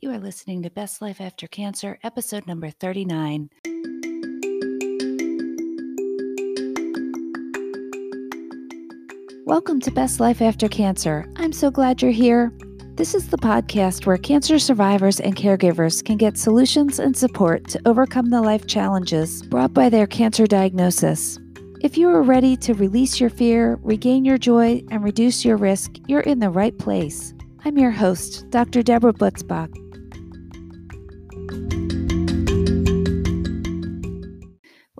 You are listening to Best Life After Cancer, episode number 39. Welcome to Best Life After Cancer. I'm so glad you're here. This is the podcast where cancer survivors and caregivers can get solutions and support to overcome the life challenges brought by their cancer diagnosis. If you are ready to release your fear, regain your joy, and reduce your risk, you're in the right place. I'm your host, Dr. Deborah Butzbach.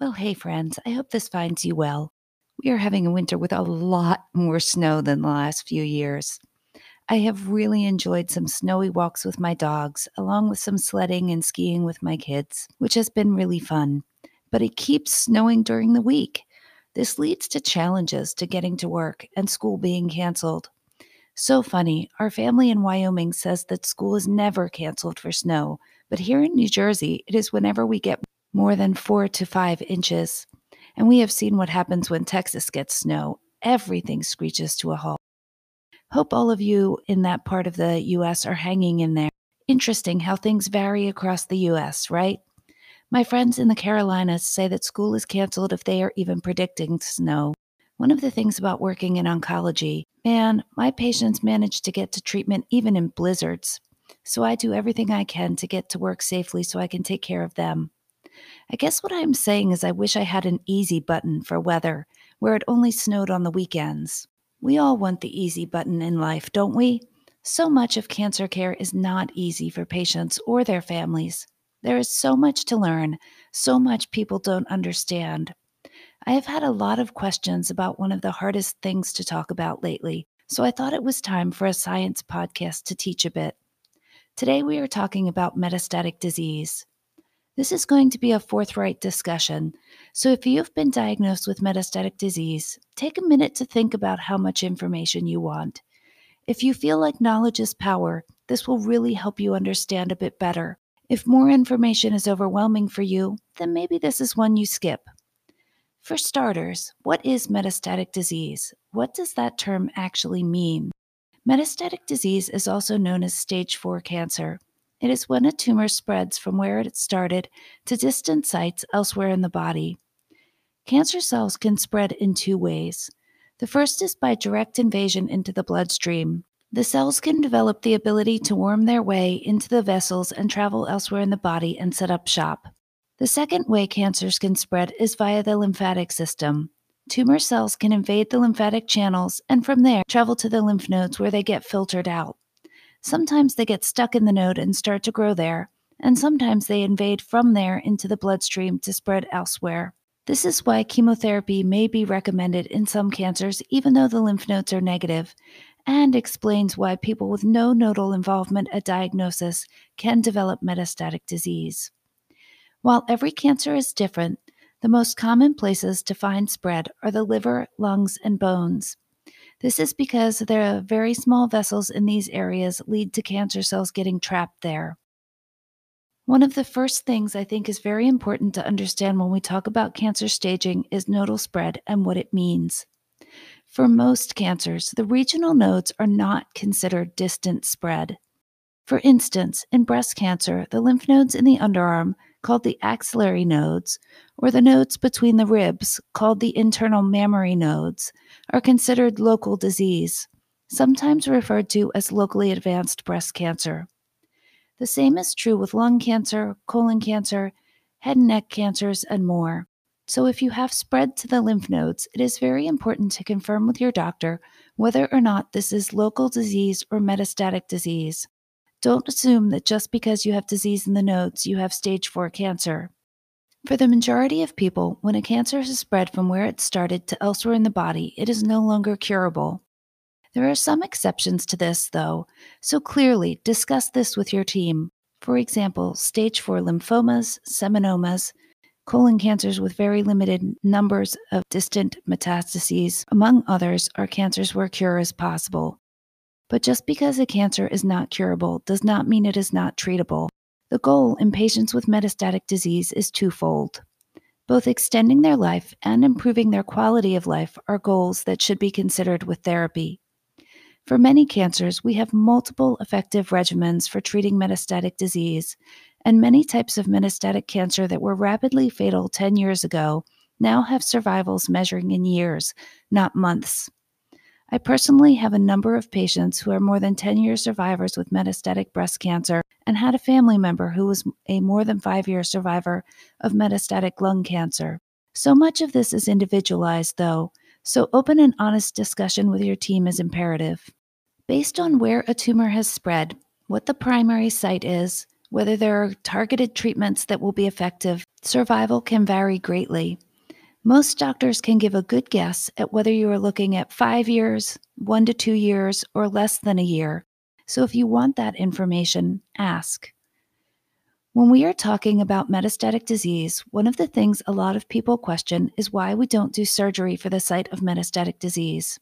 Well, hey, friends, I hope this finds you well. We are having a winter with a lot more snow than the last few years. I have really enjoyed some snowy walks with my dogs, along with some sledding and skiing with my kids, which has been really fun. But it keeps snowing during the week. This leads to challenges to getting to work and school being canceled. So funny, our family in Wyoming says that school is never canceled for snow, but here in New Jersey, it is whenever we get more than four to five inches. And we have seen what happens when Texas gets snow. Everything screeches to a halt. Hope all of you in that part of the US are hanging in there. Interesting how things vary across the US, right? My friends in the Carolinas say that school is canceled if they are even predicting snow. One of the things about working in oncology, man, my patients manage to get to treatment even in blizzards. So I do everything I can to get to work safely so I can take care of them. I guess what I'm saying is I wish I had an easy button for weather where it only snowed on the weekends. We all want the easy button in life, don't we? So much of cancer care is not easy for patients or their families. There is so much to learn, so much people don't understand. I have had a lot of questions about one of the hardest things to talk about lately, so I thought it was time for a science podcast to teach a bit. Today we are talking about metastatic disease. This is going to be a forthright discussion, so if you've been diagnosed with metastatic disease, take a minute to think about how much information you want. If you feel like knowledge is power, this will really help you understand a bit better. If more information is overwhelming for you, then maybe this is one you skip. For starters, what is metastatic disease? What does that term actually mean? Metastatic disease is also known as stage 4 cancer. It is when a tumor spreads from where it started to distant sites elsewhere in the body. Cancer cells can spread in two ways. The first is by direct invasion into the bloodstream. The cells can develop the ability to worm their way into the vessels and travel elsewhere in the body and set up shop. The second way cancers can spread is via the lymphatic system. Tumor cells can invade the lymphatic channels and from there travel to the lymph nodes where they get filtered out. Sometimes they get stuck in the node and start to grow there, and sometimes they invade from there into the bloodstream to spread elsewhere. This is why chemotherapy may be recommended in some cancers, even though the lymph nodes are negative, and explains why people with no nodal involvement at diagnosis can develop metastatic disease. While every cancer is different, the most common places to find spread are the liver, lungs, and bones. This is because the very small vessels in these areas lead to cancer cells getting trapped there. One of the first things I think is very important to understand when we talk about cancer staging is nodal spread and what it means. For most cancers, the regional nodes are not considered distant spread. For instance, in breast cancer, the lymph nodes in the underarm called the axillary nodes, or the nodes between the ribs, called the internal mammary nodes, are considered local disease, sometimes referred to as locally advanced breast cancer. The same is true with lung cancer, colon cancer, head and neck cancers, and more. So, if you have spread to the lymph nodes, it is very important to confirm with your doctor whether or not this is local disease or metastatic disease. Don't assume that just because you have disease in the nodes, you have stage 4 cancer. For the majority of people, when a cancer has spread from where it started to elsewhere in the body, it is no longer curable. There are some exceptions to this, though, so clearly discuss this with your team. For example, stage 4 lymphomas, seminomas, colon cancers with very limited numbers of distant metastases, among others, are cancers where cure is possible. But just because a cancer is not curable does not mean it is not treatable. The goal in patients with metastatic disease is twofold. Both extending their life and improving their quality of life are goals that should be considered with therapy. For many cancers, we have multiple effective regimens for treating metastatic disease, and many types of metastatic cancer that were rapidly fatal 10 years ago now have survivals measuring in years, not months. I personally have a number of patients who are more than 10 year survivors with metastatic breast cancer and had a family member who was a more than five year survivor of metastatic lung cancer. So much of this is individualized, though, so open and honest discussion with your team is imperative. Based on where a tumor has spread, what the primary site is, whether there are targeted treatments that will be effective, survival can vary greatly. Most doctors can give a good guess at whether you are looking at five years, one to two years, or less than a year. So if you want that information, ask. When we are talking about metastatic disease, one of the things a lot of people question is why we don't do surgery for the site of metastatic disease.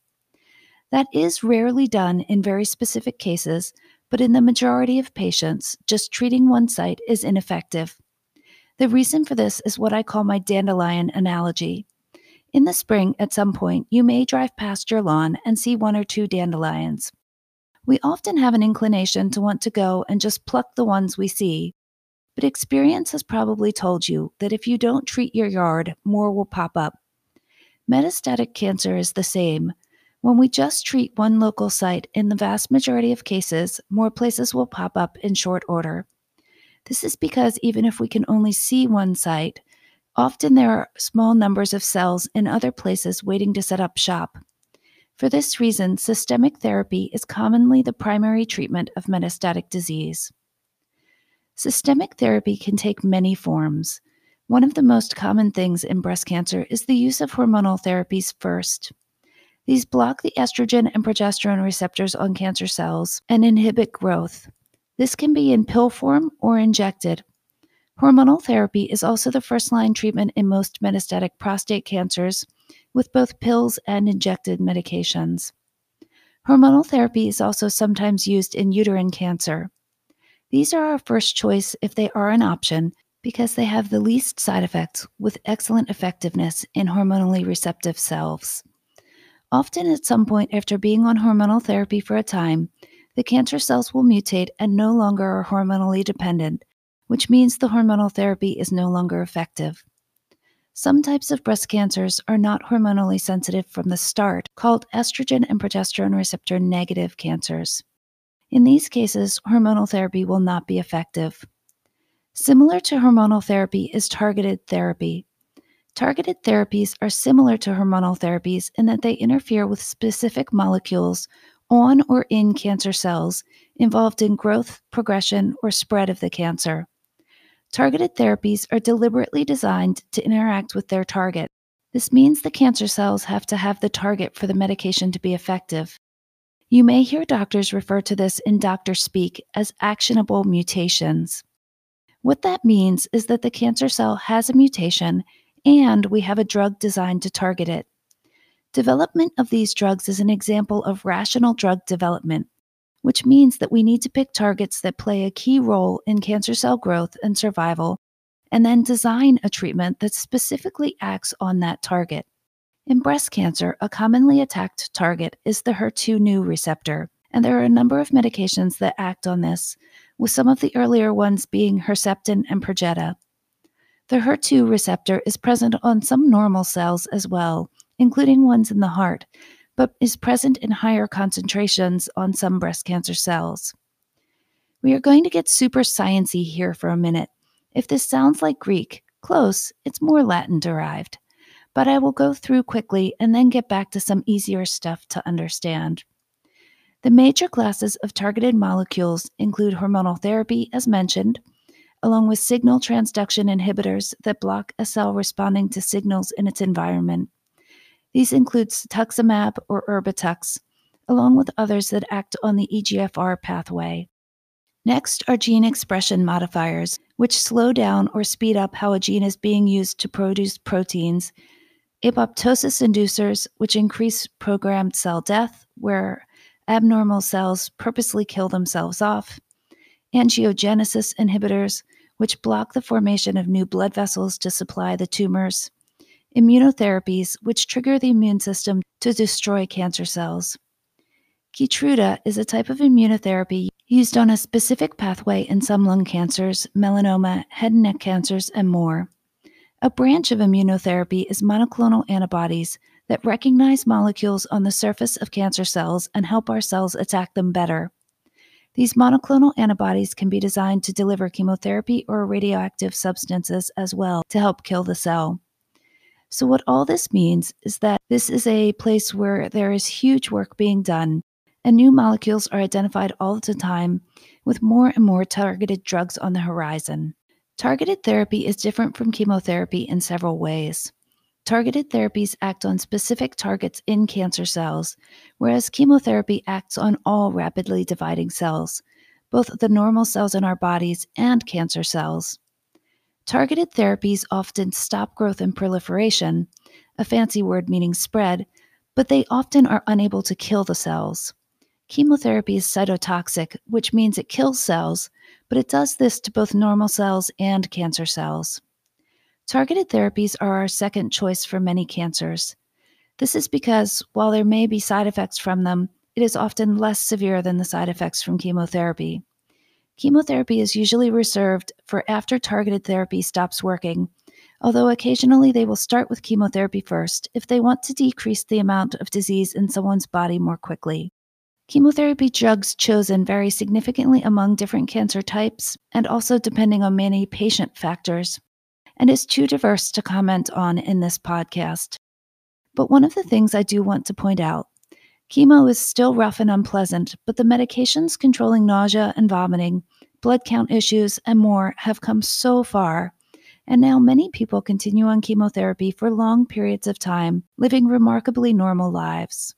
That is rarely done in very specific cases, but in the majority of patients, just treating one site is ineffective. The reason for this is what I call my dandelion analogy. In the spring, at some point, you may drive past your lawn and see one or two dandelions. We often have an inclination to want to go and just pluck the ones we see, but experience has probably told you that if you don't treat your yard, more will pop up. Metastatic cancer is the same. When we just treat one local site, in the vast majority of cases, more places will pop up in short order. This is because even if we can only see one site, often there are small numbers of cells in other places waiting to set up shop. For this reason, systemic therapy is commonly the primary treatment of metastatic disease. Systemic therapy can take many forms. One of the most common things in breast cancer is the use of hormonal therapies first. These block the estrogen and progesterone receptors on cancer cells and inhibit growth. This can be in pill form or injected. Hormonal therapy is also the first line treatment in most metastatic prostate cancers, with both pills and injected medications. Hormonal therapy is also sometimes used in uterine cancer. These are our first choice if they are an option because they have the least side effects with excellent effectiveness in hormonally receptive cells. Often, at some point after being on hormonal therapy for a time, the cancer cells will mutate and no longer are hormonally dependent, which means the hormonal therapy is no longer effective. Some types of breast cancers are not hormonally sensitive from the start, called estrogen and progesterone receptor negative cancers. In these cases, hormonal therapy will not be effective. Similar to hormonal therapy is targeted therapy. Targeted therapies are similar to hormonal therapies in that they interfere with specific molecules on or in cancer cells involved in growth, progression, or spread of the cancer. Targeted therapies are deliberately designed to interact with their target. This means the cancer cells have to have the target for the medication to be effective. You may hear doctors refer to this in doctor speak as actionable mutations. What that means is that the cancer cell has a mutation and we have a drug designed to target it. Development of these drugs is an example of rational drug development, which means that we need to pick targets that play a key role in cancer cell growth and survival, and then design a treatment that specifically acts on that target. In breast cancer, a commonly attacked target is the HER2/neu receptor, and there are a number of medications that act on this, with some of the earlier ones being Herceptin and Perjeta. The HER2 receptor is present on some normal cells as well, including ones in the heart, but is present in higher concentrations on some breast cancer cells. We are going to get super sciency here for a minute. If this sounds like Greek, close, it's more Latin derived. But I will go through quickly and then get back to some easier stuff to understand. The major classes of targeted molecules include hormonal therapy, as mentioned, along with signal transduction inhibitors that block a cell responding to signals in its environment. These include cetuximab or Erbitux, along with others that act on the EGFR pathway. Next are gene expression modifiers, which slow down or speed up how a gene is being used to produce proteins, apoptosis inducers, which increase programmed cell death, where abnormal cells purposely kill themselves off, angiogenesis inhibitors, which block the formation of new blood vessels to supply the tumors, immunotherapies, which trigger the immune system to destroy cancer cells. Keytruda is a type of immunotherapy used on a specific pathway in some lung cancers, melanoma, head and neck cancers, and more. A branch of immunotherapy is monoclonal antibodies that recognize molecules on the surface of cancer cells and help our cells attack them better. These monoclonal antibodies can be designed to deliver chemotherapy or radioactive substances as well to help kill the cell. So, what all this means is that this is a place where there is huge work being done, and new molecules are identified all the time, with more and more targeted drugs on the horizon. Targeted therapy is different from chemotherapy in several ways. Targeted therapies act on specific targets in cancer cells, whereas chemotherapy acts on all rapidly dividing cells, both the normal cells in our bodies and cancer cells. Targeted therapies often stop growth and proliferation, a fancy word meaning spread, but they often are unable to kill the cells. Chemotherapy is cytotoxic, which means it kills cells, but it does this to both normal cells and cancer cells. Targeted therapies are our second choice for many cancers. This is because while there may be side effects from them, it is often less severe than the side effects from chemotherapy. Chemotherapy is usually reserved for after targeted therapy stops working, although occasionally they will start with chemotherapy first if they want to decrease the amount of disease in someone's body more quickly. Chemotherapy drugs chosen vary significantly among different cancer types and also depending on many patient factors and is too diverse to comment on in this podcast. But one of the things I do want to point out chemo is still rough and unpleasant, but the medications controlling nausea and vomiting, blood count issues, and more have come so far. And now many people continue on chemotherapy for long periods of time, living remarkably normal lives.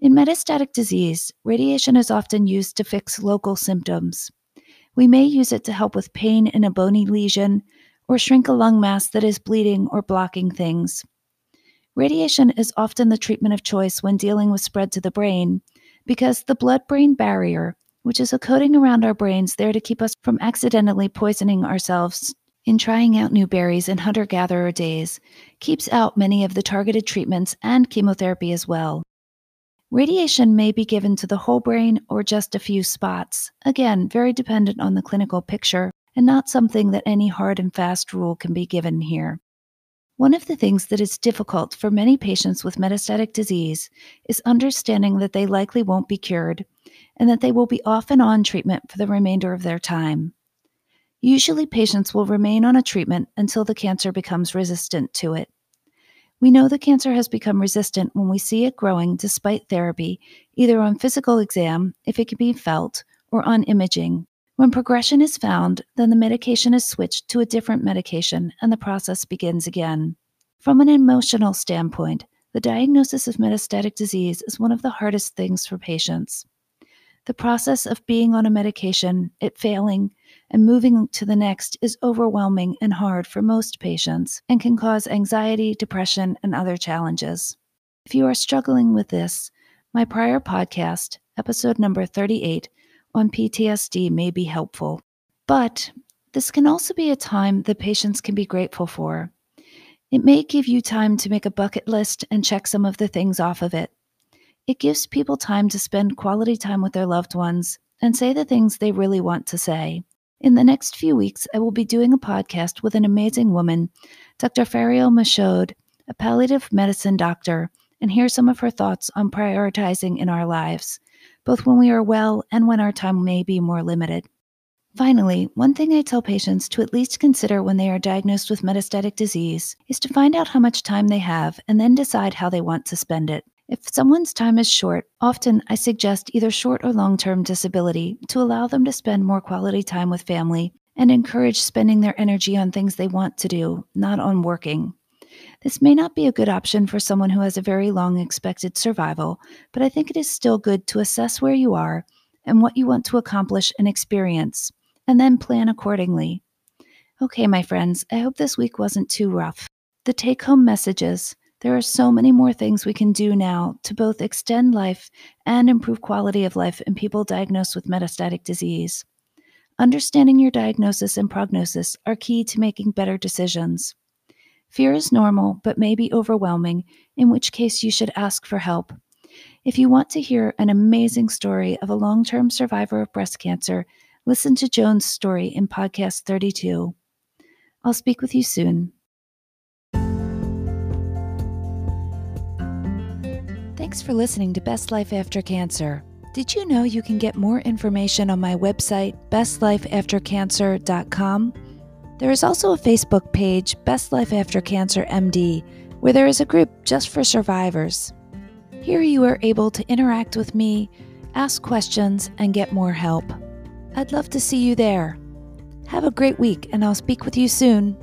In metastatic disease, radiation is often used to fix local symptoms. We may use it to help with pain in a bony lesion, or shrink a lung mass that is bleeding or blocking things. Radiation is often the treatment of choice when dealing with spread to the brain because the blood brain barrier, which is a coating around our brains there to keep us from accidentally poisoning ourselves in trying out new berries in hunter gatherer days, keeps out many of the targeted treatments and chemotherapy as well. Radiation may be given to the whole brain or just a few spots, again, very dependent on the clinical picture and not something that any hard and fast rule can be given here. One of the things that is difficult for many patients with metastatic disease is understanding that they likely won't be cured and that they will be off and on treatment for the remainder of their time. Usually, patients will remain on a treatment until the cancer becomes resistant to it. We know the cancer has become resistant when we see it growing despite therapy, either on physical exam, if it can be felt, or on imaging, when progression is found, then the medication is switched to a different medication and the process begins again. From an emotional standpoint, the diagnosis of metastatic disease is one of the hardest things for patients. The process of being on a medication, it failing, and moving to the next is overwhelming and hard for most patients and can cause anxiety, depression, and other challenges. If you are struggling with this, my prior podcast, episode number 38, on PTSD may be helpful. But this can also be a time that patients can be grateful for. It may give you time to make a bucket list and check some of the things off of it. It gives people time to spend quality time with their loved ones and say the things they really want to say. In the next few weeks, I will be doing a podcast with an amazing woman, Dr. Fariel Mashod, a palliative medicine doctor, and hear some of her thoughts on prioritizing in our lives both when we are well and when our time may be more limited. Finally, one thing I tell patients to at least consider when they are diagnosed with metastatic disease is to find out how much time they have and then decide how they want to spend it. If someone's time is short, often I suggest either short or long term disability to allow them to spend more quality time with family and encourage spending their energy on things they want to do, not on working. This may not be a good option for someone who has a very long expected survival, but I think it is still good to assess where you are and what you want to accomplish and experience, and then plan accordingly. Okay, my friends, I hope this week wasn't too rough. The take home messages there are so many more things we can do now to both extend life and improve quality of life in people diagnosed with metastatic disease. Understanding your diagnosis and prognosis are key to making better decisions. Fear is normal, but may be overwhelming, in which case you should ask for help. If you want to hear an amazing story of a long term survivor of breast cancer, listen to Joan's story in podcast 32. I'll speak with you soon. Thanks for listening to Best Life After Cancer. Did you know you can get more information on my website, bestlifeaftercancer.com? There is also a Facebook page, Best Life After Cancer MD, where there is a group just for survivors. Here you are able to interact with me, ask questions, and get more help. I'd love to see you there. Have a great week, and I'll speak with you soon.